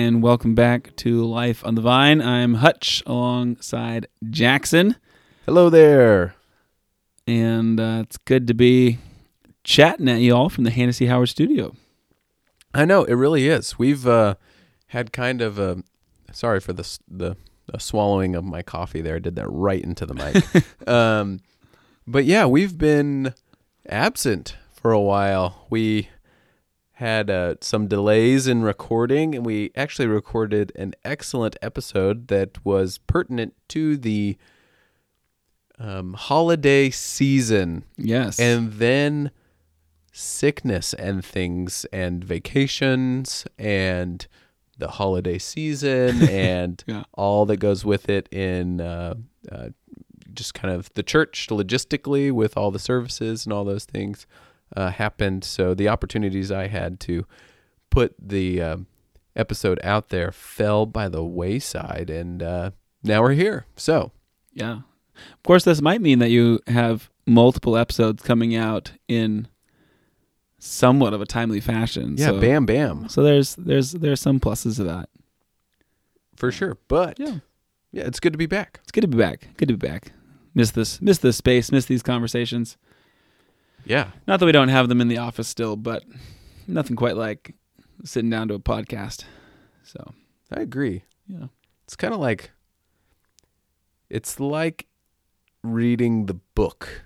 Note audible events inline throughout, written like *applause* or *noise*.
Well, hello everyone, and welcome back to Life on the Vine. I'm Hutch alongside Jackson, Hello there. and uh, it's good to be chatting at you all from the Hannessy Howard studio. I know it really is. We've uh, had kind of a sorry for the the, the swallowing of my coffee there. I did that right into the mic. *laughs* um, but yeah, we've been absent for a while. We had uh, some delays in recording, and we actually recorded an excellent episode that was pertinent to the um, holiday season. Yes, and then sickness and things and vacations and the holiday season *laughs* and Yeah. all that goes with it in uh, uh, just kind of the church logistically with all the services and all those things uh, happened so the opportunities i had to put the um episode out there fell by the wayside and uh, now we're here so yeah. Of course, this might mean that you have multiple episodes coming out in somewhat of a timely fashion. yeah so, bam bam So there's there's there's some pluses to that. for sure but Yeah. yeah it's good to be back It's good to be back. Good to be back. Miss this miss this space. Miss these conversations. Yeah Not that we don't have them in the office still, but nothing quite like sitting down to a podcast. So I agree. yeah, It's kind of like it's like reading the book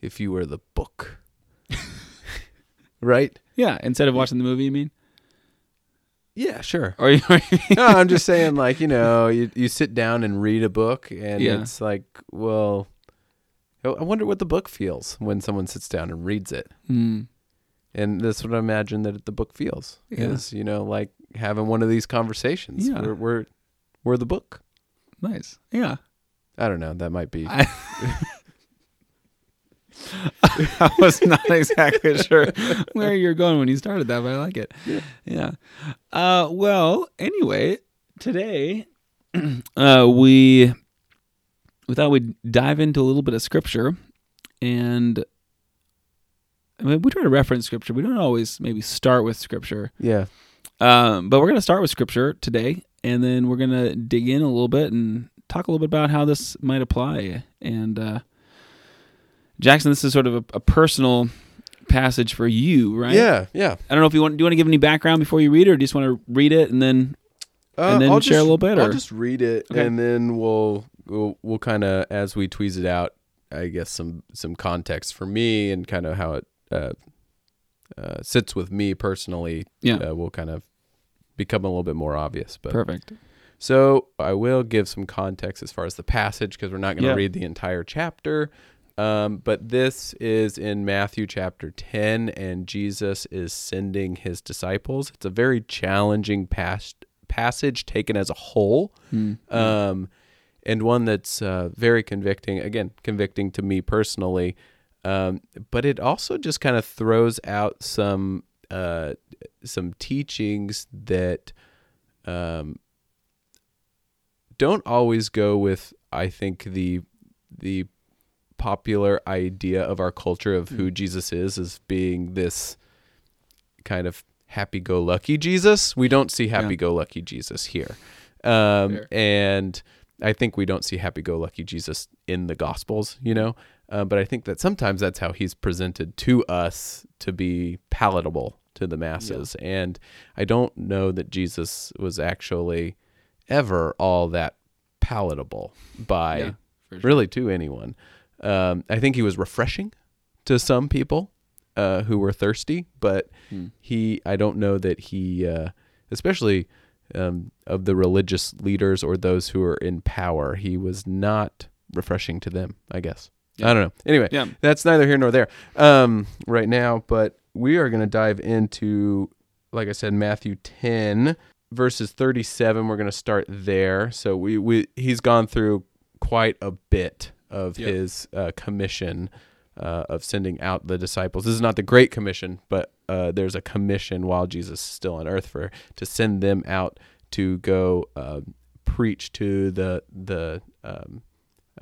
if you were the book. *laughs* right? yeah. Instead of watching the movie, you mean? Yeah, sure. Or you? *laughs* no, I'm just saying like, you know, you you sit down and read a book and Yeah. it's like, well, I wonder what the book feels when someone sits down and reads it. Hmm. And that's what I imagine that the book feels. Yeah. Is, you know, like having one of these conversations. Yeah. We're, we're we're the book. nice. Yeah. I don't know. That might be I, *laughs* I was not exactly *laughs* sure where you're going when you started that, but I like it. Yeah. Yeah. Uh, well, anyway, today *clears throat* uh, we we thought we'd dive into a little bit of scripture, and I mean, we try to reference scripture. We don't always maybe start with scripture, Yeah. um, but we're going to start with scripture today, and then we're going to dig in a little bit and talk a little bit about how this might apply. And uh, Jackson, this is sort of a, a personal passage for you, right? Yeah, yeah. I don't know if you want. Do you want to give any background before you read it, or do you just want to read it and then? And then Uh, I'll share a little bit, I'll or- just read it, Okay. and then we'll we'll, we'll kind of as we tweeze it out. I guess some some context for me and kind of how it uh, uh, sits with me personally. Yeah. uh, will kind of become a little bit more obvious. But Perfect. so I will give some context as far as the passage because we're not going to Yeah. read the entire chapter. Um, but this is in Matthew chapter 10, and Jesus is sending his disciples. It's a very challenging pas- passage taken as a whole, Hmm. um, and one that's uh, very convicting. Again, convicting to me personally, um, but it also just kind of throws out some uh, some teachings that um, don't always go with I think the the popular idea of our culture of who Jesus is as being this kind of happy-go-lucky Jesus. We don't see happy-go-lucky Jesus here, um, and I think we don't see happy-go-lucky Jesus in the Gospels. You know, uh, but I think that sometimes that's how he's presented to us to be palatable to the masses, and I don't know that Jesus was actually ever all that palatable by Yeah, sure. really to anyone. Um, I think he was refreshing to some people uh, who were thirsty, but Hmm. he, I don't know that he, uh, especially um, of the religious leaders or those who are in power, he was not refreshing to them, I guess. Yeah. I don't know. Anyway, Yeah. that's neither here nor there um, right now, but we are going to dive into, like I said, Matthew 10, verses 37. We're going to start there. So we, we he's gone through quite a bit of Yep. his uh, commission uh, of sending out the disciples. This is not the Great Commission, but uh, there's a commission while Jesus is still on earth for to send them out to go um, preach to the the um,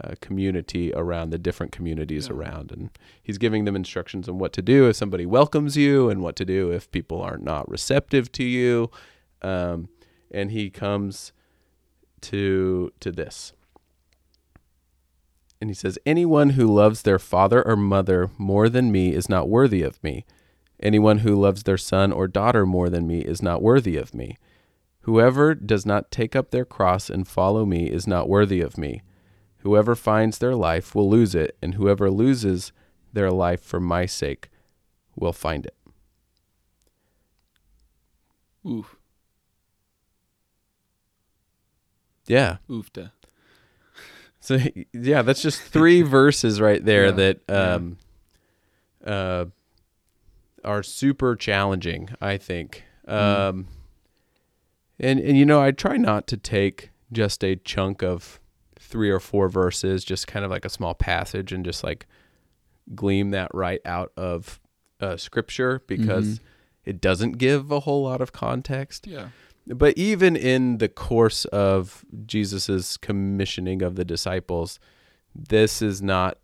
uh, community around the different communities Yeah. around, and he's giving them instructions on what to do if somebody welcomes you, and what to do if people are not receptive to you. um, and he comes to to this. And he says, Anyone who loves their father or mother more than me is not worthy of me. Anyone who loves their son or daughter more than me is not worthy of me. Whoever does not take up their cross and follow me is not worthy of me. Whoever finds their life will lose it, and whoever loses their life for my sake will find it. Oof. Yeah. Oofta. So *laughs* yeah, that's just three verses right there Yeah, that yeah. um uh are super challenging, I think. Mm. Um and and you know, I try not to take just a chunk of three or four verses, just kind of like a small passage and just like glean that right out of uh scripture because Mhm. it doesn't give a whole lot of context Yeah. but even in the course of Jesus's commissioning of the disciples, this is not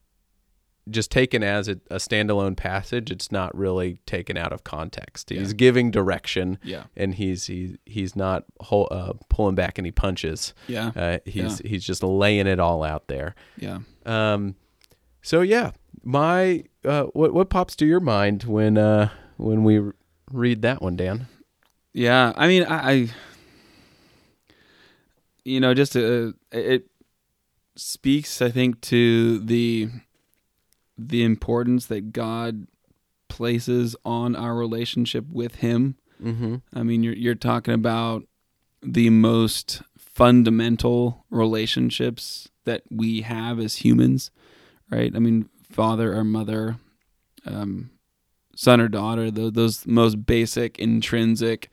just taken as a, a standalone passage. It's not really taken out of context. He's Yeah. giving direction, Yeah. and he's he, he's not whole, uh, pulling back any punches. Yeah. Uh, he's he's just laying it all out there. Yeah. Um, so yeah, my uh, what what pops to your mind when uh, when we read that one, Dan? Yeah, I mean, I, I you know, just uh, it speaks, I think, to the the importance that God places on our relationship with Him. Mm-hmm. I mean, you're you're talking about the most fundamental relationships that we have as humans, right? I mean, father or mother, um, son or daughter, those, those most basic, intrinsic,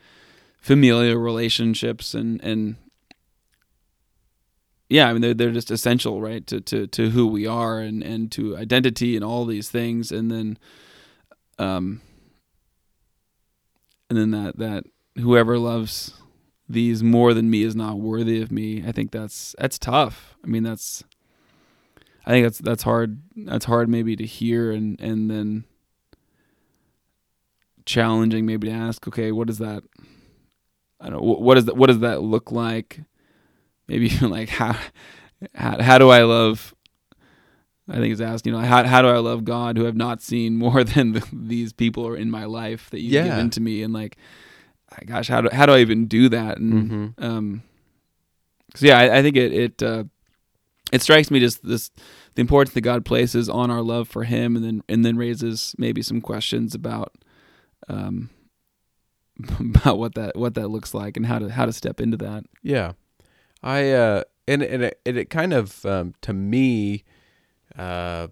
familial relationships, and and yeah, I mean, they're they're just essential, right, to to to who we are and and to identity and all these things, and then, um, and then that that whoever loves these more than me is not worthy of me. I think that's that's tough. I mean, that's I think that's that's hard. That's hard maybe to hear and and then challenging maybe to ask. Okay, what is that? I don't. know, What does that? What does that look like? Maybe *laughs* even like how how how do I love? I think it's asked. You know, how how do I love God who have not seen *laughs* more than the, these people are in my life that you've Yeah. given to me, and like, gosh, how do how do I even do that? And Mm-hmm. um, cause yeah, I, I think it it uh, it strikes me just this the importance that God places on our love for Him, and then and then raises maybe some questions about um *laughs* about what that what that looks like and how to how to step into that. Yeah, I uh, and and it, it kind of um, to me, uh,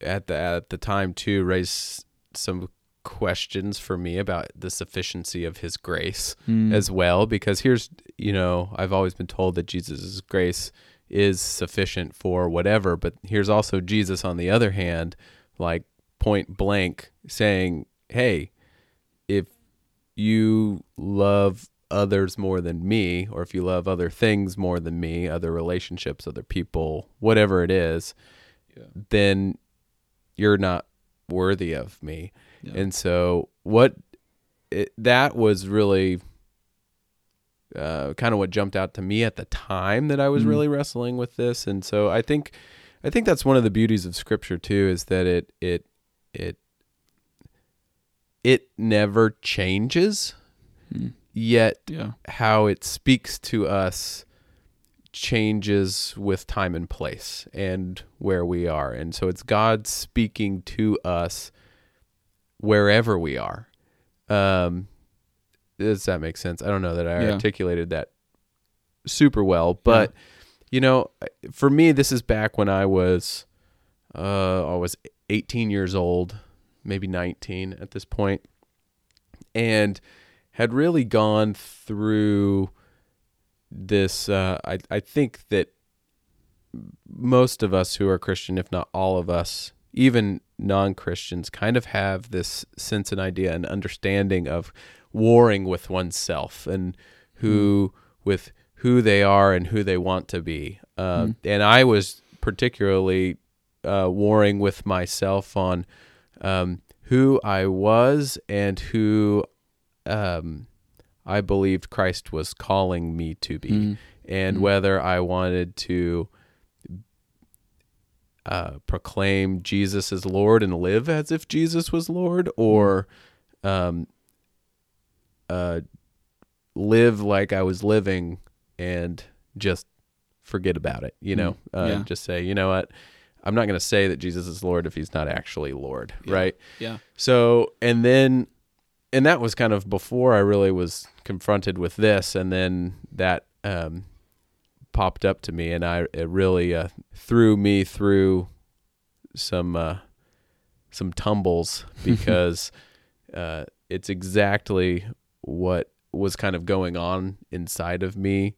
at the at the time too raised some questions for me about the sufficiency of His grace Mm. as well. Because here's you know I've always been told that Jesus' grace is sufficient for whatever, but here's also Jesus on the other hand, like point blank saying, "Hey, if you love others more than me, or if you love other things more than me, other relationships, other people, whatever it is, Yeah. then you're not worthy of me. Yeah. And so, what it, that was really uh, kind of what jumped out to me at the time that I was Mhm. really wrestling with this. And so, I think, I think that's one of the beauties of Scripture too, is that it it it it never changes Mm. Yet yeah, how it speaks to us changes with time and place and where we are. And so it's god speaking to us wherever we are. Um does that make sense? I don't know that i Yeah. articulated that super well but you know for me this is back when i was uh i was 18 years old maybe 19 at this point. And had really gone through this uh, I, I think that most of us who are christian if not all of us even non-christians kind of have this sense and idea and understanding of warring with oneself and who with who they are and who they want to be. Uh, and i was particularly uh, warring with myself on um, who i was and who um, I believed Christ was calling me to be, Mm. and Mm. whether I wanted to uh, proclaim Jesus as Lord and live as if Jesus was Lord, or um, uh, live like I was living and just forget about it. You know, uh, Yeah. just say, you know what, I'm not going to say that Jesus is Lord if He's not actually Lord, Yeah. right? Yeah. So, and then, and that was kind of before I really was confronted with this, and then that um, popped up to me, and I it really uh, threw me through some uh, some tumbles *laughs* because uh, it's exactly what was kind of going on inside of me.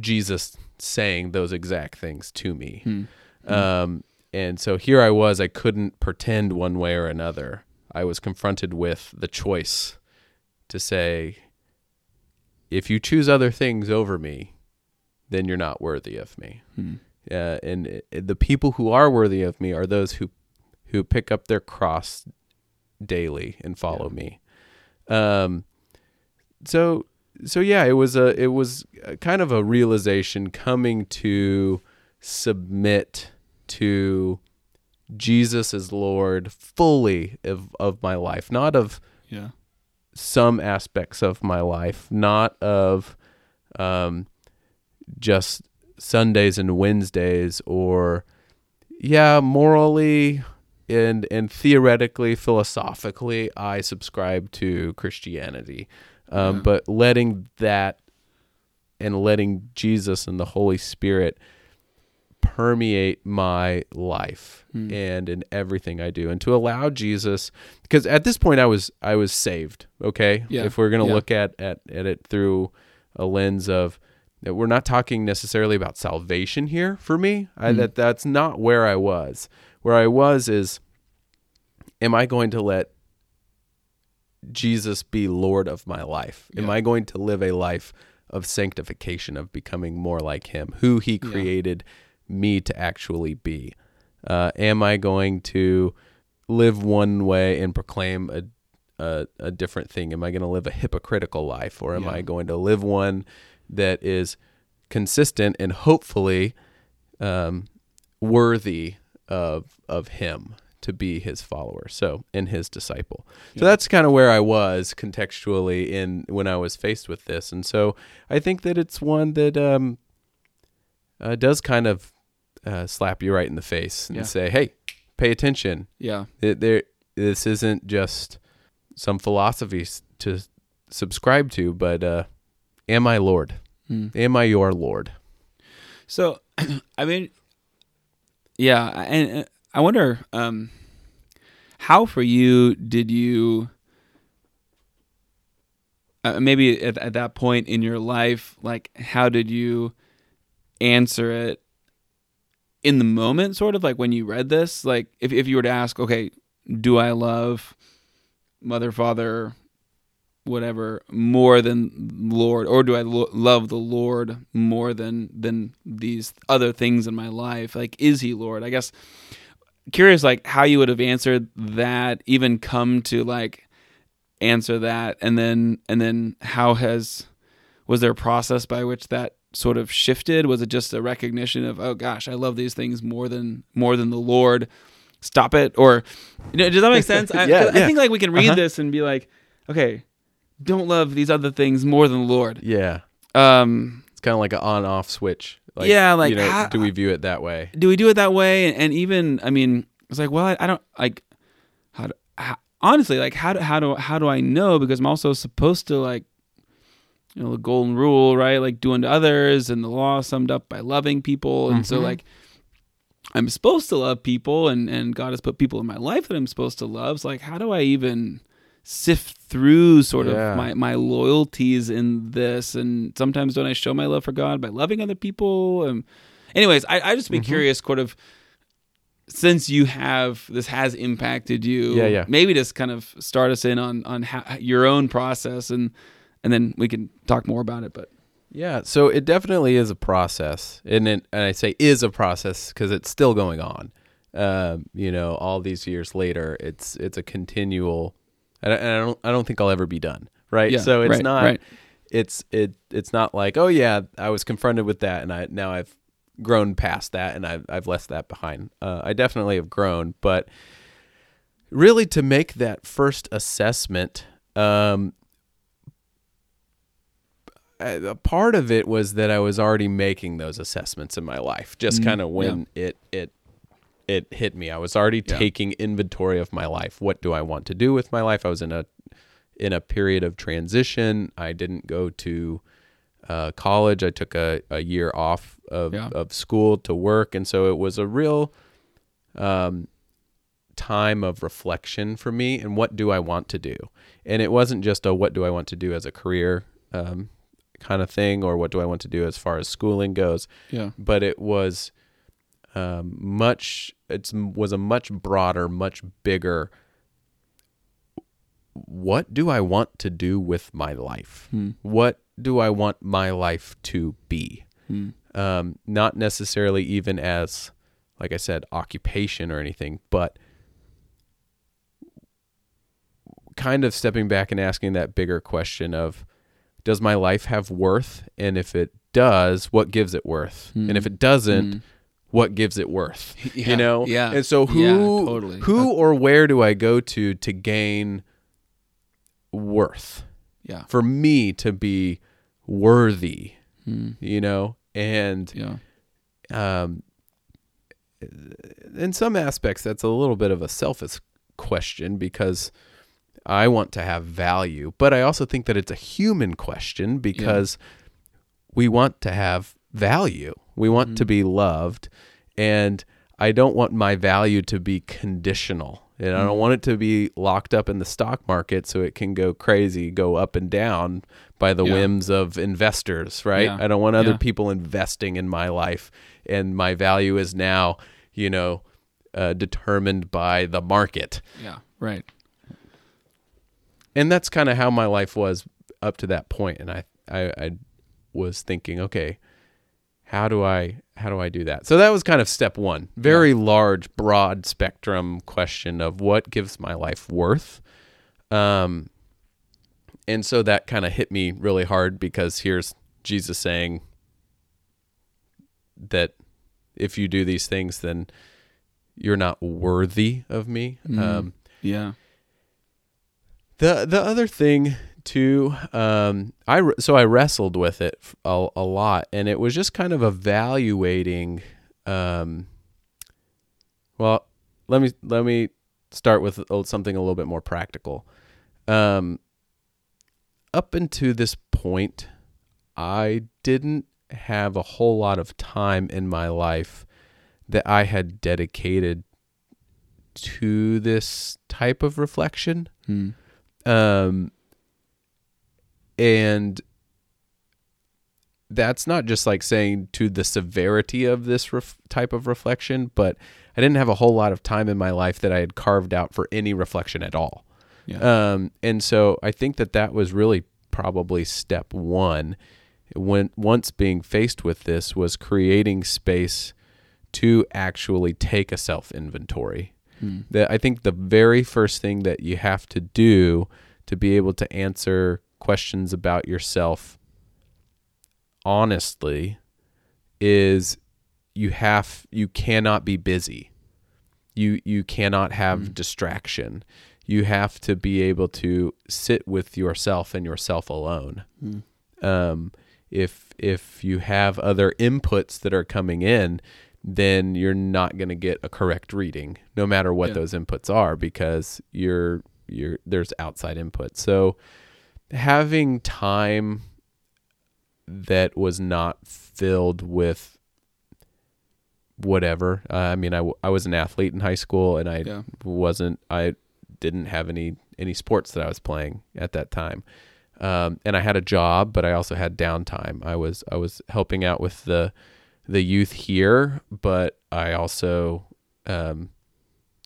Jesus saying those exact things to me. Mm. Um, and so here I was, I couldn't pretend one way or another. I was confronted with the choice to say, if you choose other things over me, then you're not worthy of me. Mm. Uh, and it, the people who are worthy of me are those who who pick up their cross daily and follow me. Um, so so yeah, it was a it was a kind of a realization coming to submit to Jesus is Lord fully of, of my life, not of Yeah. some aspects of my life, not of um, just Sundays and Wednesdays, or yeah, morally and and theoretically, philosophically, I subscribe to Christianity, um, Yeah. but letting that and letting Jesus and the Holy Spirit permeate my life Mm. and in everything I do and to allow Jesus because at this point I was I was saved okay Yeah. if we're going to Yeah. look at, at at it through a lens of that we're not talking necessarily about salvation here for me I, Mm. that that's not where I was where I was is am I going to let Jesus be Lord of my life am I going to live a life of sanctification of becoming more like him who he Yeah. Me to actually be uh, am I going to live one way and proclaim a a, a different thing? Am I going to live a hypocritical life, or am Yeah. I going to live one that is consistent and hopefully um, worthy of of Him to be His follower, so and His disciple? So that's kind of where I was contextually in when I was faced with this, and so I think that it's one that um, uh, does kind of uh, slap you right in the face and Yeah. say, "Hey, pay attention. Yeah. It, there, this isn't just some philosophies to subscribe to, but uh, am I Lord? Mm. Am I your Lord? So, *clears throat* I mean, yeah, and I wonder um, how for you did you uh, maybe at, at that point in your life, like how did you answer it in the moment, sort of like when you read this? Like, if if you were to ask, okay, do I love mother, father, whatever more than Lord, or do I lo- love the Lord more than than these other things in my life? Like, is He Lord? I guess curious, like how you would have answered that, even come to like answer that, and then and then how has was there a process by which that sort of shifted? Was it just a recognition of oh gosh, I love these things more than more than the Lord? Stop it, or you know, does that make sense? *laughs* I, Yeah, I think like we can read Uh-huh. this and be like, okay, don't love these other things more than the Lord. Yeah, Um, it's kind of like an on-off switch. Like, Yeah, like, you know, how- do we view it that way? do we do it that way? And, and even, I mean, it's like, well, I, I don't like how, do, how honestly, like how do how do how do I know? Because I'm also supposed to like, you know, the golden rule, right? Like doing to others, and the law summed up by loving people, and so Mhm. like. I'm supposed to love people and, and God has put people in my life that I'm supposed to love. So like how do I even sift through sort Yeah. of my, my loyalties in this and sometimes don't I show my love for God by loving other people? And anyways, I, I just be Mhm. curious sort of since you have this has impacted you, Yeah, yeah. maybe just kind of start us in on on how, your own process and and then we can talk more about it. But Yeah, so it definitely is a process, and it, and I say is a process because it's still going on. Um, you know, all these years later, it's it's a continual. And I, and I don't I don't think I'll ever be done. right? Yeah, so it's right, not right. it's it it's not like oh yeah I was confronted with that and I now I've grown past that and I've I've left that behind. Uh, I definitely have grown, but really to make that first assessment. Um, a a part of it was that I was already making those assessments in my life. Just Mhm, kind of when it it it hit me, I was already Yeah. taking inventory of my life. What do I want to do with my life? I was in a in a period of transition. I didn't go to uh, college. I took a, a year off of, Yeah. of school to work, and so it was a real um, time of reflection for me. And what do I want to do? And it wasn't just a what do I want to do as a career um, kind of thing, or what do I want to do as far as schooling goes Yeah. but it was um, much it was a much broader much bigger what do i want to do with my life Hmm. what do i want my life to be Hmm. um, not necessarily even as like i said occupation or anything but kind of stepping back and asking that bigger question of does my life have worth and if it does what gives it worth and if it doesn't Hmm. what gives it worth *laughs* Yeah, you know yeah, and so who yeah, totally. who or where do i go to to gain worth Yeah. for me to be worthy Hmm. you know and Yeah. um, in some aspects, that's a little bit of a selfish question because I want to have value, but I also think that it's a human question because we want to have value. We want to be loved, and I don't want my value to be conditional. And I don't want it to be locked up in the stock market so it can go crazy, go up and down by the Yeah. whims of investors, right? Yeah. I don't want other Yeah. people investing in my life, and my value is now, you know, uh, determined by the market. Yeah. Right. And that's kind of how my life was up to that point. And I, I, I was thinking, okay, how do I, how do I do that? So that was kind of step one. Very large, broad spectrum question of what gives my life worth. Um, and so that kind of hit me really hard because here's Jesus saying that if you do these things, then you're not worthy of me. Mhm. Um, Yeah. The the other thing too, um, I so I wrestled with it a lot, and it was just kind of evaluating. Um, well, let me let me start with something a little bit more practical. Um, up until this point, I didn't have a whole lot of time in my life that I had dedicated to this type of reflection Hmm. Um and that's not just like saying to the severity of this ref- type of reflection but i didn't have a whole lot of time in my life that i had carved out for any reflection at all Yeah. um and so i think that that was really probably step 1 when once being faced with this was creating space to actually take a self inventory Hmm. that I think the very first thing that you have to do to be able to answer questions about yourself honestly is you have you cannot be busy. You you cannot have distraction. You have to be able to sit with yourself and yourself alone. Hmm. Um, if if you have other inputs that are coming in, then you're not going to get a correct reading, no matter what Yeah. those inputs are, because you're you're there's outside input. So having time that was not filled with whatever. Uh, I mean, I, w- I was an athlete in high school, and I Yeah. wasn't. I didn't have any any sports that I was playing at that time. Um, and I had a job, but I also had downtime. I was I was helping out with the the youth here, but I also, um,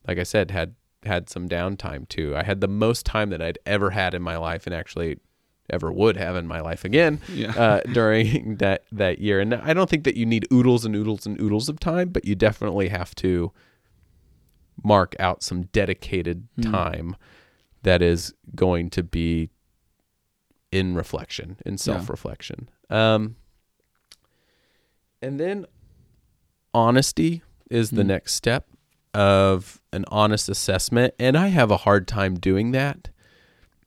like I said, had had some downtime too. I had the most time that I'd ever had in my life, and actually ever would have in my life again Yeah. uh, *laughs* during that that year. And I don't think that you need oodles and oodles and oodles of time, but you definitely have to mark out some dedicated Hmm. time that is going to be in reflection, in self reflection. Um, and then honesty is the Mm. next step of an honest assessment, and I have a hard time doing that.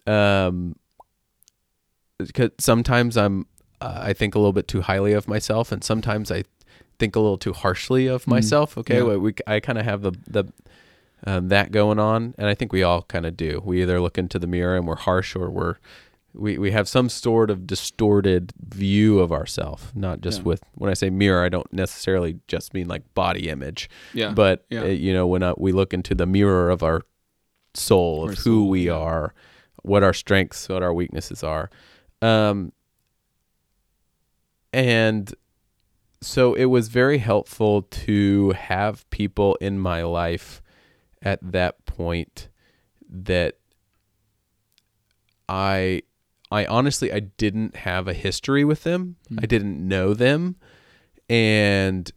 Um, because sometimes I'm, uh, I think a little bit too highly of myself, and sometimes I think a little too harshly of Mm. myself. Okay, Yeah. well, we I kind of have the the um, that going on, and I think we all kind of do. We either look into the mirror and we're harsh, or we're we we have some sort of distorted view of ourselves. Not just Yeah. with when I say mirror, I don't necessarily just mean like body image, Yeah. but Yeah. uh, you know when uh, we look into the mirror of our soul of Our who soul, we yeah. are, what our strengths, what our weaknesses are, um, and so it was very helpful to have people in my life at that point that I I honestly I didn't have a history with them. Mm. I didn't know them and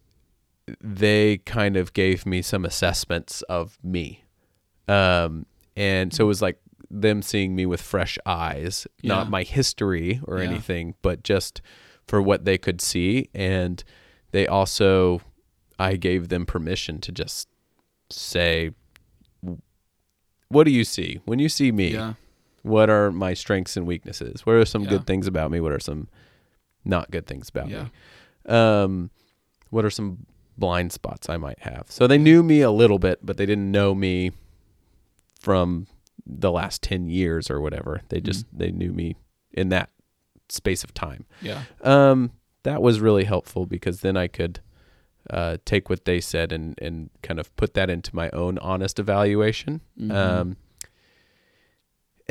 they kind of gave me some assessments of me. Um and so it was like them seeing me with fresh eyes, Yeah. not my history or Yeah. anything, but just for what they could see and they also I gave them permission to just say what do you see when you see me? Yeah. What are my strengths and weaknesses? What are some Yeah. good things about me? What are some not good things about Yeah. me? Um, what are some blind spots I might have? So they knew me a little bit, but they didn't know me from the last 10 years or whatever. They just, they knew me in that space of time. Yeah. Um, that was really helpful because then I could uh, take what they said and, and kind of put that into my own honest evaluation. Mhm. Um,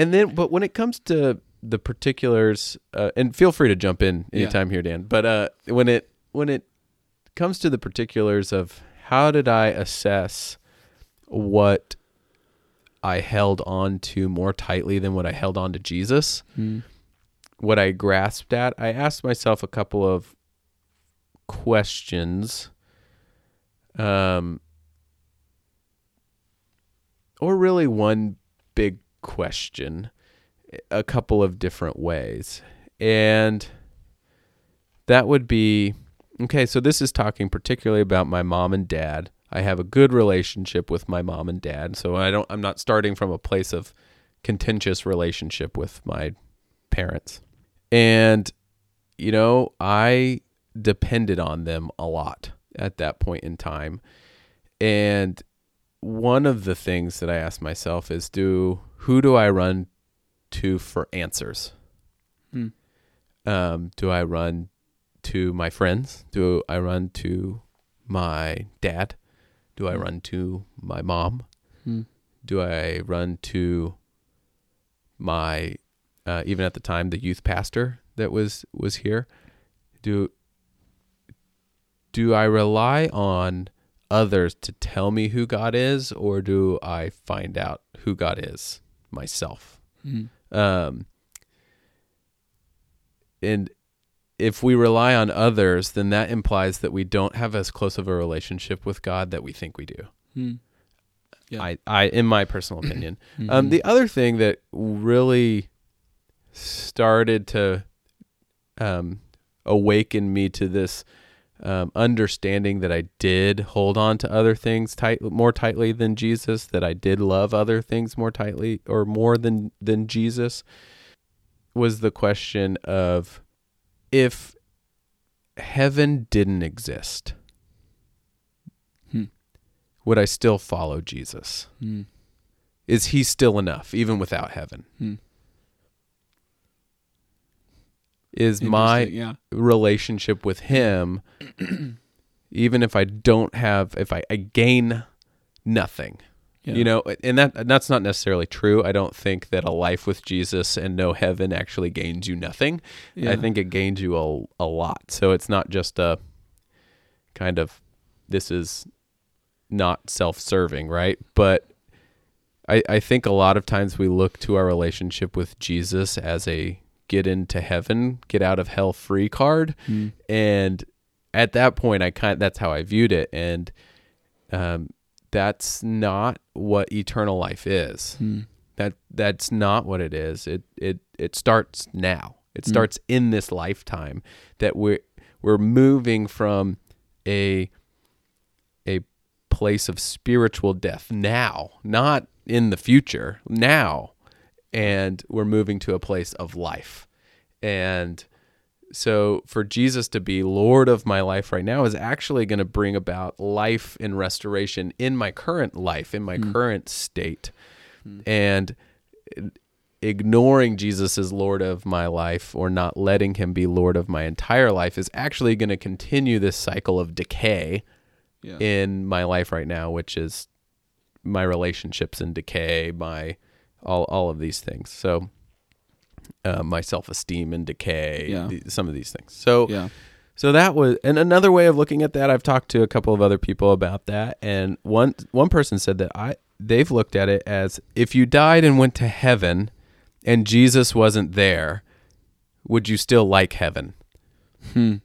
and then, but when it comes to the particulars, uh, and feel free to jump in Yeah. anytime here, Dan. But uh, when it when it comes to the particulars of how did I assess what I held on to more tightly than what I held on to Jesus, Mm. what I grasped at, I asked myself a couple of questions. Um, or really one big question, a couple of different ways. And that would be okay, so this is talking particularly about my mom and dad. I have a good relationship with my mom and dad, so I don't I'm not starting from a place of contentious relationship with my parents. And you know, I depended on them a lot at that point in time. And one of the things that I ask myself is do who do I run to for answers? Hmm. Um, do I run to my friends? Do I run to my dad? Do I Hmm. run to my mom? Hmm. Do I run to my uh, even at the time the youth pastor that was was here? Do do I rely on others to tell me who God is, or do I find out who God is myself? Mm. Um, and if we rely on others, then that implies that we don't have as close of a relationship with God that we think we do. Mm. Yeah. I, I, in my personal *clears throat* opinion. Mhm. Um, the other thing that really started to um, awaken me to this um, understanding that I did hold on to other things tight more tightly than Jesus, that I did love other things more tightly or more than than Jesus, was the question of if heaven didn't exist, Hmm. would I still follow Jesus? Mm. Is he still enough, even without heaven? Hmm. Is my yeah. relationship with him, *clears throat* even if I don't have, if I, I gain nothing, Yeah. you know, and that that's not necessarily true. I don't think that a life with Jesus and no heaven actually gains you nothing. Yeah. I think it gains you a, a lot. So it's not just a kind of this is not self-serving, right? But I I think a lot of times we look to our relationship with Jesus as a get into heaven, get out of hell free card, Mm. and at that point I kind that's how I viewed it and um that's not what eternal life is. Mm. That that's not what it is. It it it starts now. It Mm. starts in this lifetime that we're we're moving from a a place of spiritual death now, not in the future, now. And we're moving to a place of life. And so for Jesus to be Lord of my life right now is actually going to bring about life and restoration in my current life, in my hmm. current state. Hmm. And ignoring Jesus as Lord of my life or not letting him be Lord of my entire life is actually going to continue this cycle of decay Yeah. in my life right now, which is my relationships in decay, my all all of these things. So uh, my self esteem and decay, Yeah. the- some of these things. So yeah. so that was and another way of looking at that. I've talked to a couple of other people about that, and one one person said that I they've looked at it as if you died and went to heaven, and Jesus wasn't there, would you still like heaven? Hmm.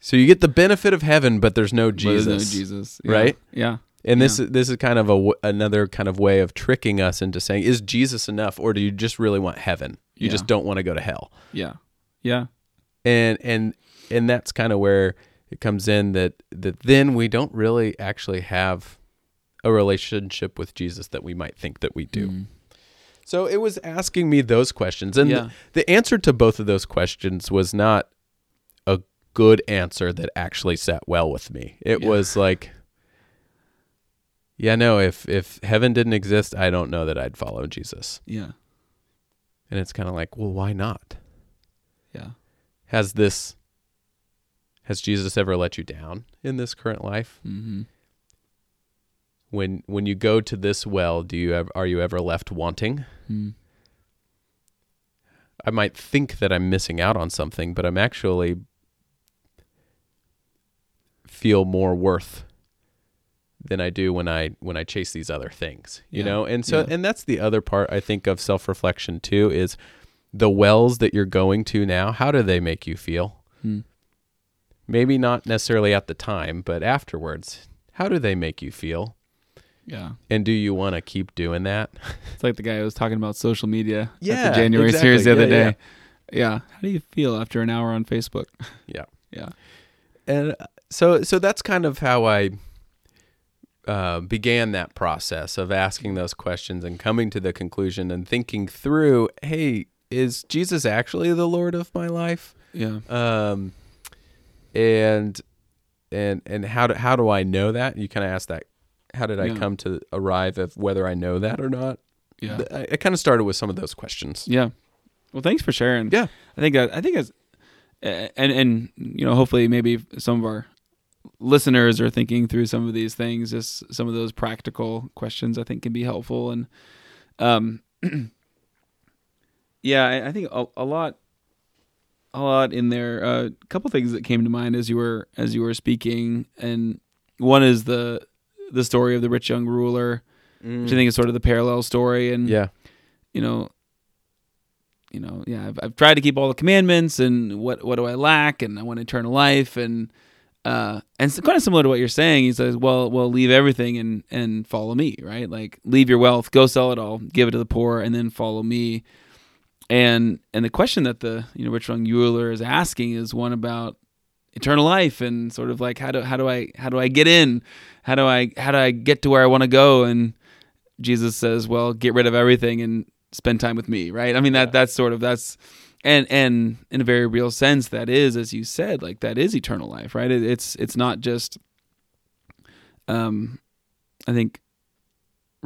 So you get the benefit of heaven, but there's no But there's Jesus, no Jesus. Yeah. right? Yeah. And this this is kind of a another kind of way of tricking us into saying, is Jesus enough, or do you just really want heaven? You Yeah. just don't want to go to hell. Yeah. Yeah. and and and that's kind of where it comes in that that then we don't really actually have a relationship with Jesus that we might think that we do. Mm. So it was asking me those questions and Yeah. the, the answer to both of those questions was not a good answer that actually sat well with me. It Yeah. was like yeah, no, if if heaven didn't exist, I don't know that I'd follow Jesus. Yeah. And it's kind of like, well, why not? Yeah. has this has Jesus ever let you down in this current life? Mm-hmm. When when you go to this well, do you have, are you ever left wanting? Mm. I might think that I'm missing out on something, but I'm actually feel more worth than I do when I when I chase these other things, you Yeah. know? And so Yeah. and that's the other part I think of self-reflection too is the wells that you're going to now, how do they make you feel? Mm. maybe not necessarily at the time, but afterwards, how do they make you feel? Yeah. And do you want to keep doing that? *laughs* It's like the guy who was talking about social media Yeah, the January exactly. series the other Yeah, day. Yeah. How do you feel after an hour on Facebook? Yeah. *laughs* Yeah. And uh, so, so that's kind of how I uh, began that process of asking those questions and coming to the conclusion and thinking through, hey, is Jesus actually the Lord of my life? Yeah. Um, and and and how do how do I know that? You kind of asked that. How did I Yeah. come to arrive of whether I know that or not? Yeah. I, I kind of started with some of those questions. Yeah. Well, thanks for sharing. Yeah. I think that I think as and and you know hopefully maybe some of our listeners are thinking through some of these things just some of those practical questions I think can be helpful. And um *clears throat* yeah I, I think a, a lot a lot in there. A uh, couple things that came to mind as you were as you were speaking. And one is the the story of the rich young ruler which I think is sort of the parallel story. And Yeah. you know, you know, yeah, I've, I've tried to keep all the commandments, and what what do I lack? And I want eternal life, and uh, and it's kind of similar to what you're saying. He says, well, well, leave everything and and follow me, right? Like leave your wealth, go sell it all, give it to the poor, and then follow me. And and the question that the you know rich young ruler is asking is one about eternal life and sort of like how do how do I how do I get in? How do I how do I get to where I want to go? And Jesus says, "Well, get rid of everything and spend time with me." Right? I mean that that's sort of that's and and in a very real sense that is as you said like that is eternal life, right? It, it's it's not just um I think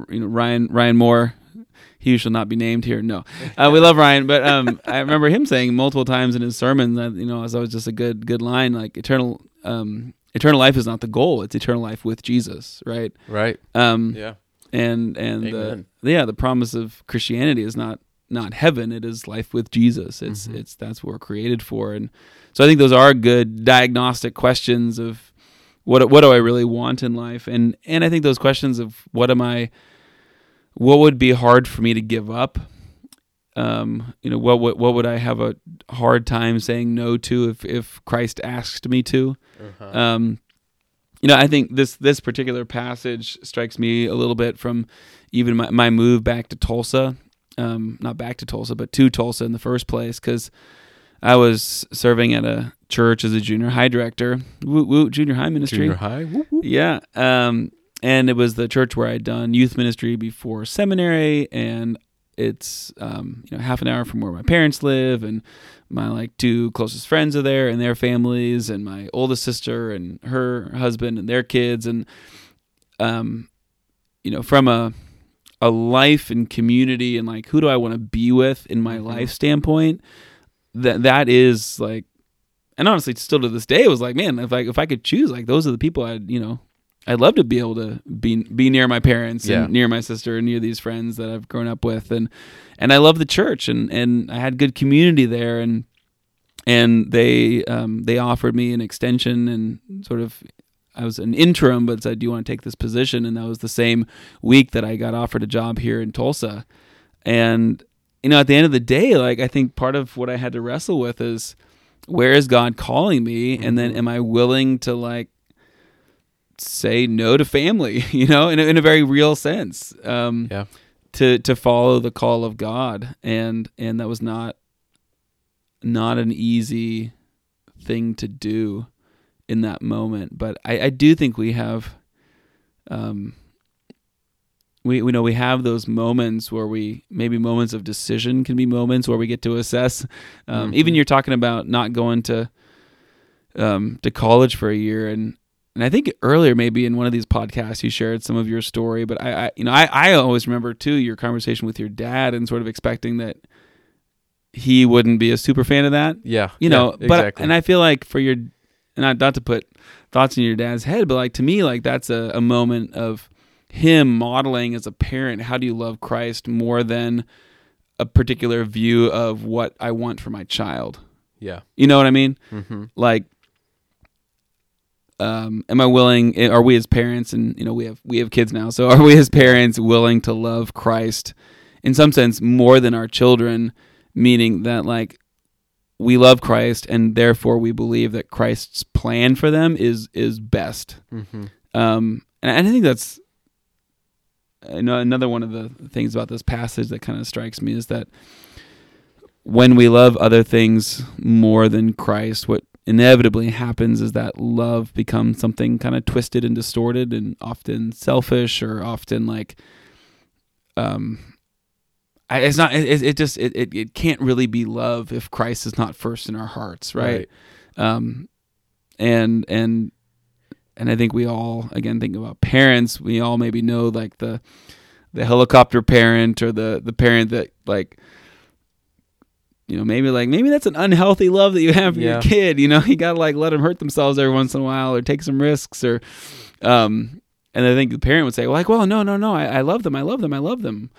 you know Ryan Ryan Moore he shall not be named here. No, uh, we love Ryan, but um, I remember him saying multiple times in his sermon that you know, as always, just a good good line. Like eternal, um, eternal life is not the goal; it's eternal life with Jesus, right? Right. Um, Yeah. and and the, yeah, the promise of Christianity is not not heaven; it is life with Jesus. It's Mhm. it's that's what we're created for, and so I think those are good diagnostic questions of what what do I really want in life, and and I think those questions of what am I, what would be hard for me to give up, um, you know, what would what would I have a hard time saying no to if if Christ asked me to, Uh-huh. um, you know, I think this this particular passage strikes me a little bit from even my, my move back to Tulsa, um, not back to Tulsa, but to Tulsa in the first place, because I was serving at a church as a junior high director, woo, woo, junior high ministry. Junior high. Whoop, whoop. Yeah. Um, and it was the church where I'd done youth ministry before seminary, and it's um, you know half an hour from where my parents live, and my like two closest friends are there and their families, and my oldest sister and her husband and their kids, and um, you know from a a life and community and like who do I want to be with in my Mhm. life standpoint, that that is like and honestly still to this day it was like man if I if I could choose like those are the people I'd you know I'd love to be able to be be near my parents Yeah. and near my sister and near these friends that I've grown up with and and I love the church and and I had good community there and and they um, they offered me an extension and sort of I was an interim but said do you want to take this position? And that was the same week that I got offered a job here in Tulsa. And you know at the end of the day like I think part of what I had to wrestle with is where is God calling me? And then Mhm. am I willing to like say no to family *laughs* you know in a, in a very real sense um Yeah. to to follow the call of God? And and that was not not an easy thing to do in that moment but I I do think we have um we, we know we have those moments where we maybe moments of decision can be moments where we get to assess um, Mhm. even you're talking about not going to um, to college for a year and and I think earlier maybe in one of these podcasts you shared some of your story but I, I you know I, I always remember too your conversation with your dad and sort of expecting that he wouldn't be a super fan of that Yeah. you yeah, know but exactly. and I feel like for your not not to put thoughts in your dad's head but like to me like that's a, a moment of him modeling as a parent how do you love Christ more than a particular view of what I want for my child yeah. you know what I mean Mm-hmm. like um am i willing are we as parents and you know we have we have kids now so *laughs* are we as parents willing to love christ in some sense more than our children meaning that like we love christ and therefore we believe that christ's plan for them is is best Mm-hmm. um and i think that's another one of the things about this passage that kind of strikes me is that when we love other things more than Christ, what inevitably happens is that love becomes something kind of twisted and distorted and often selfish or often like um I, it's not it, it just it, it, it can't really be love if Christ is not first in our hearts, right? um and and and i think we all again think about parents. We all maybe know like the the helicopter parent or the the parent that like you know maybe like maybe that's an unhealthy love that you have for Yeah. your kid you know? *laughs* You gotta like let them hurt themselves every once in a while or take some risks or um and i think the parent would say well like well no no no. I, I love them. I love them. I love them.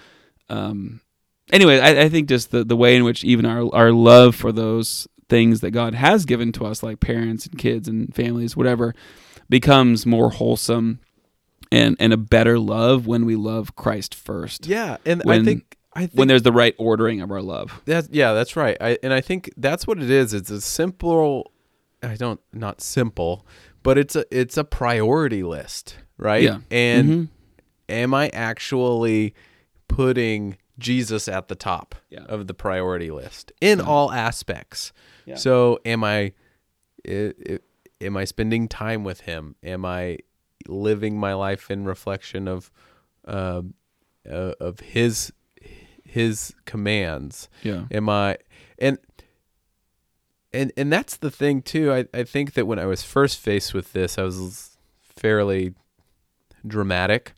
Um anyway I, I think just the the way in which even our our love for those things that God has given to us, like parents and kids and families, whatever, becomes more wholesome and and a better love when we love Christ first. Yeah, and When- I think I think When there's the right ordering of our love. That's yeah, that's right. I and I think that's what it is. It's a simple I don't not simple, but it's a it's a priority list, right? Yeah. And Mhm. am I actually putting Jesus at the top Yeah. of the priority list in Yeah. all aspects? Yeah. So am I am I spending time with him? Am I living my life in reflection of um uh, of his his commands? yeah. am i and and and that's the thing too i i think that when i was first faced with this i was fairly dramatic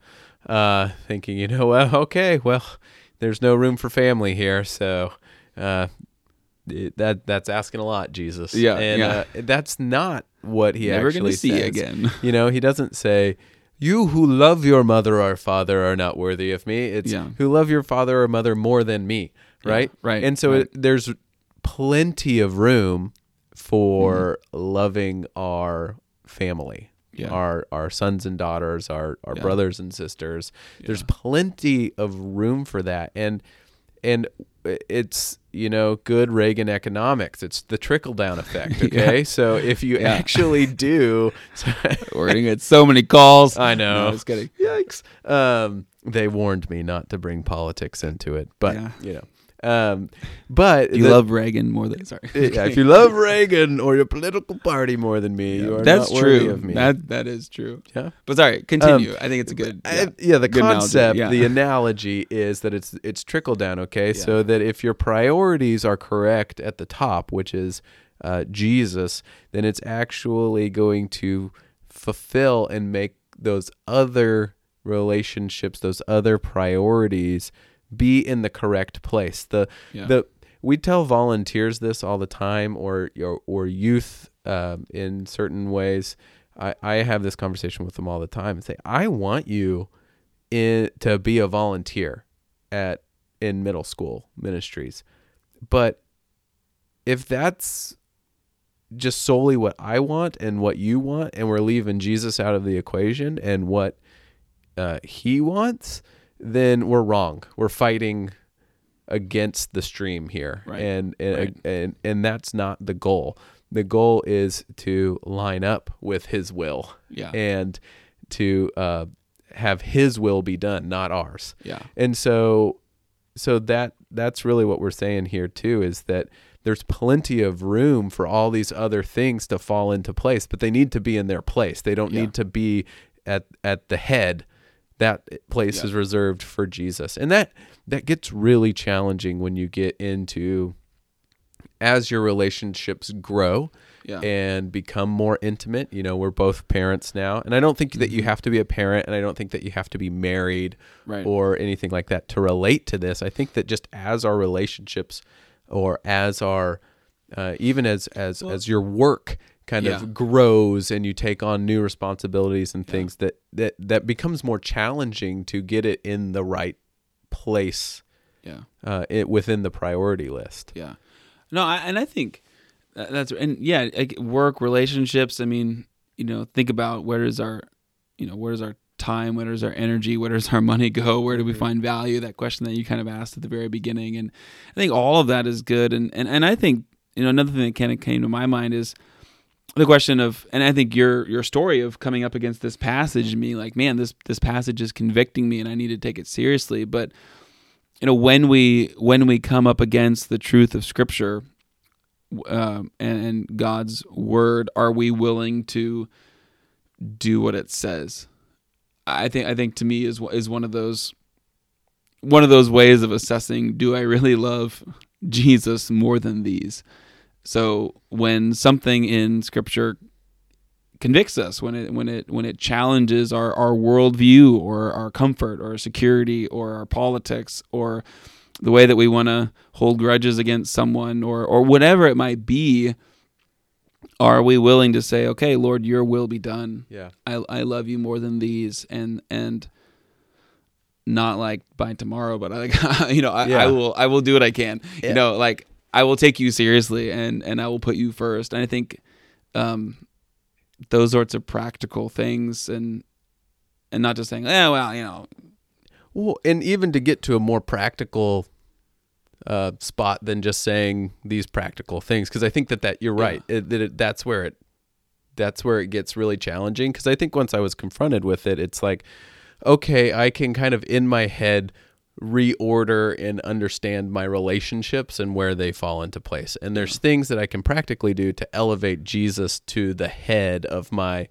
uh thinking you know well *laughs* okay well there's no room for family here so uh it- that that's asking a lot jesus Yeah, and yeah. Uh, that's not what he Never actually see says. again. *laughs* you know he doesn't say you who love your mother or father are not worthy of me it's Yeah. who love your father or mother more than me Yeah, right right, and so right. It, there's plenty of room for Mm-hmm. loving our family Yeah. our our sons and daughters our our Yeah. brothers and sisters there's plenty of room for that and and it's you know, good Reagan economics. It's the trickle down effect. *laughs* Okay. So if you Yeah. actually do, *laughs* *laughs* We're gonna get so many calls. I know. No, just kidding. Yikes. Um, they warned me not to bring politics into it, but Yeah. you know. Um, but You the- love Reagan more than sorry. yeah, if you *laughs* love Reagan or your political party more than me, you are That's not worthy true. of me. That that is true. yeah. But sorry, continue. I think it's a good. I- Yeah. yeah, the Good analogy, concept, yeah. the *laughs* analogy is that it's it's trickle down, okay? Yeah. So that if your priorities are correct at the top, which is uh, Jesus, then it's actually going to fulfill and make those other relationships, those other priorities, be in the correct place. The Yeah. the we tell volunteers this all the time, or or, or youth um, in certain ways. I, I have this conversation with them all the time and say, I want you in to be a volunteer at in middle school ministries. But if that's just solely what I want and what you want, and we're leaving Jesus out of the equation and what uh, he wants, then we're wrong. We're fighting against the stream here, Right. and and, Right. and and that's not the goal. The goal is to line up with His will yeah. and to uh, have His will be done, not ours. yeah. And so so that that's really what we're saying here too is that there's plenty of room for all these other things to fall into place, but they need to be in their place. They don't Yeah. need to be at at the head. That place Yeah. is reserved for Jesus. And that that gets really challenging when you get into as your relationships grow Yeah. and become more intimate. You know, we're both parents now, and I don't think that you Mm-hmm. have to be a parent, and I don't think that you have to be married Right. or anything like that to relate to this. I think that just as our relationships, or as our, uh, even as as Well- as your work kind Yeah. of grows and you take on new responsibilities and things that that that becomes more challenging to get it in the right place yeah. uh, it, within the priority list. Yeah. No, I, and I think that- that's and yeah, like work relationships. I mean, you know, think about where does our, you know, where does our time, where does our energy, where does our *laughs* money go, where do we Mhm. find value? That question that you kind of asked at the very beginning, and I think all of that is good. And and and I think you know another thing that kind of came to my mind is the question of, and I think your your story of coming up against this passage and being like, man, this this passage is convicting me, and I need to take it seriously, but you know when we when we come up against the truth of scripture um, and, and god's word are we willing to do what it says? I think i think to me is is one of those one of those ways of assessing do i really love *laughs* jesus more than these so when something in scripture convicts us when it when it when it challenges our our worldview or our comfort or security or our politics or the way that we want to hold grudges against someone or or whatever it might be are we willing to say okay lord your will be done Yeah. i i love you more than these and and not like by tomorrow but I like *laughs* you know I, Yeah. I will i will do what i can Yeah. you know like i will take you seriously and and i will put you first and i think um those sorts of practical things and and not just saying yeah well you know Well, and even to get to a more practical uh, spot than just saying these practical things, because I think that that you're Yeah. right. It, that it, that's where it that's where it gets really challenging. Because I think once I was confronted with it, it's like, okay, I can kind of in my head reorder and understand my relationships and where they fall into place. And there's things that I can practically do to elevate Jesus to the head of my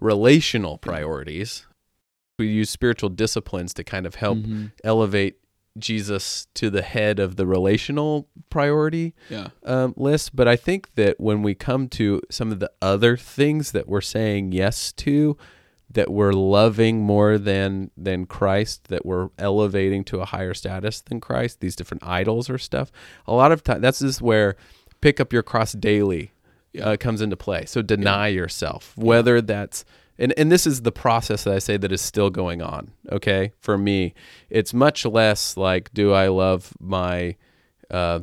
relational priorities. We use spiritual disciplines to kind of help Mhm. elevate Jesus to the head of the relational priority yeah um, list. But I think that when we come to some of the other things that we're saying yes to, that we're loving more than than Christ, that we're elevating to a higher status than Christ, these different idols or stuff. A lot of time, that's just where pick up your cross daily Yeah. uh, comes into play. So deny yourself, whether that's and and this is the process that I say that is still going on. Okay, for me, it's much less like do I love my uh,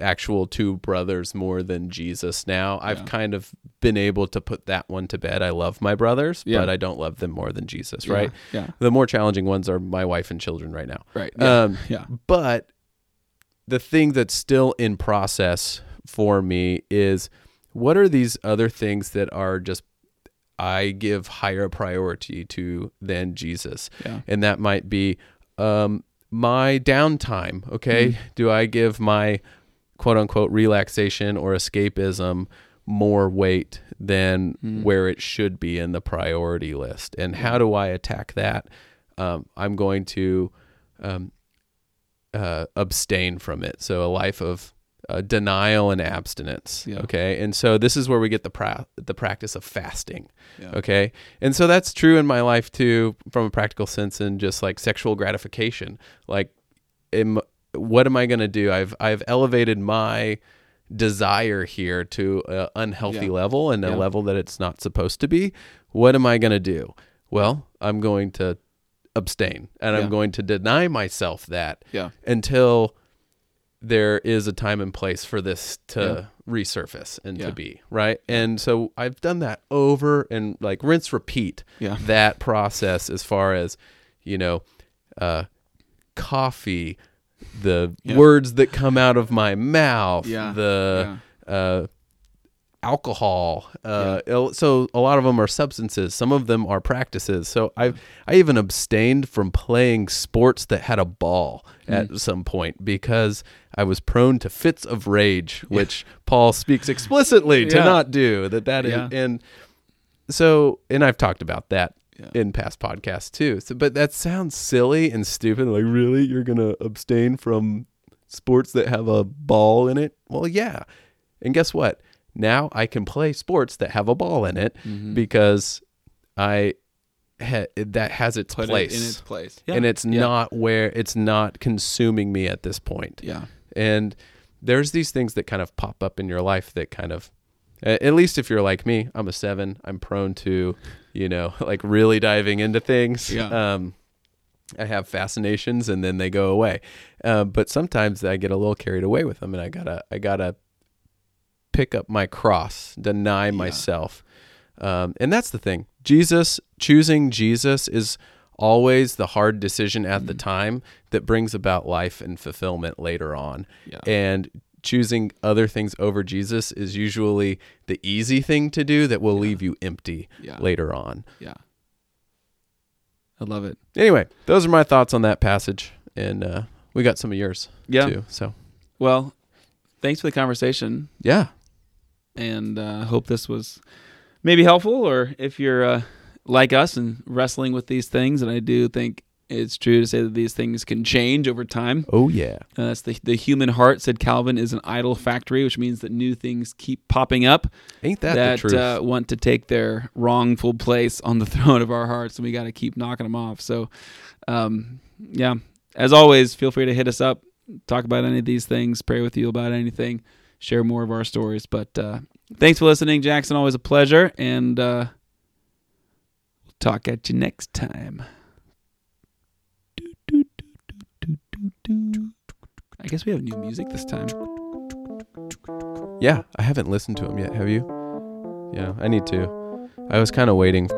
actual two brothers more than Jesus now. I've kind of been able to put that one to bed. I love my brothers, Yeah. but I don't love them more than Jesus, right? yeah The more challenging ones are my wife and children right now. right yeah Um, yeah but the thing that's still in process for me is what are these other things that are just I give higher priority to than Jesus, Yeah. and that might be um, my downtime. Okay, Mm. do I give my quote unquote relaxation or escapism more weight than Mm. where it should be in the priority list? And how do I attack that? Um, I'm going to um, uh, abstain from it. So a life of uh, denial and abstinence. Yeah. Okay, and so this is where we get the pra- the practice of fasting. Yeah. Okay, and so that's true in my life too, from a practical sense, and just like sexual gratification. Like, am, what am I going to do? I've I've elevated my desire here to an unhealthy Yeah. level and a Yeah. level that it's not supposed to be. What am I going to do? Well, I'm going to abstain and Yeah. I'm going to deny myself that until there is a time and place for this to resurface and to be right and so i've done that over and like rinse repeat that process as far as you know uh coffee the Yeah. words that come out of my mouth Yeah. the uh alcohol uh so a lot of them are substances some of them are practices so i i even abstained from playing sports that had a ball at some point because i was prone to fits of rage which paul speaks explicitly to Yeah. not do that that is Yeah. and so and i've talked about that Yeah. in past podcasts too so but that sounds silly and stupid like really you're gonna abstain from sports that have a ball in it well yeah and guess what now i can play sports that have a ball in it Mhm. because i ha- that has its Put place it in its place. and it's Yeah. not where it's not consuming me at this point Yeah. and there's these things that kind of pop up in your life that kind of at least if you're like me i'm a seven i'm prone to you know *laughs* like really diving into things Yeah. um i have fascinations and then they go away uh, but sometimes i get a little carried away with them and i gotta i gotta pick up my cross deny Yeah. myself um, and that's the thing jesus choosing jesus is always the hard decision at the Mhm. time that brings about life and fulfillment later on Yeah. and choosing other things over Jesus is usually the easy thing to do that will Yeah. leave you empty yeah. later on. Yeah. I love it. Anyway, those are my thoughts on that passage, and uh, we got some of yours Yeah. too. So Well, thanks for the conversation, yeah, and uh, hope this was maybe helpful. Or if you're uh, like us and wrestling with these things, and I do think it's true to say that these things can change over time. oh yeah, Uh, that's the the human heart, said Calvin, is an idol factory, which means that new things keep popping up ain't that, that, the truth? uh, want to take their wrongful place on the *laughs* throne of our hearts, and we got to keep knocking them off. So, um, yeah, as always, feel free to hit us up, talk about any of these things, pray with you about anything, share more of our stories. But uh, thanks for listening, Jackson. Always a pleasure, and uh, talk at you next time. I guess we have new music this time. yeah, I haven't listened to him yet. Have you? Yeah, I need to. I was kind of waiting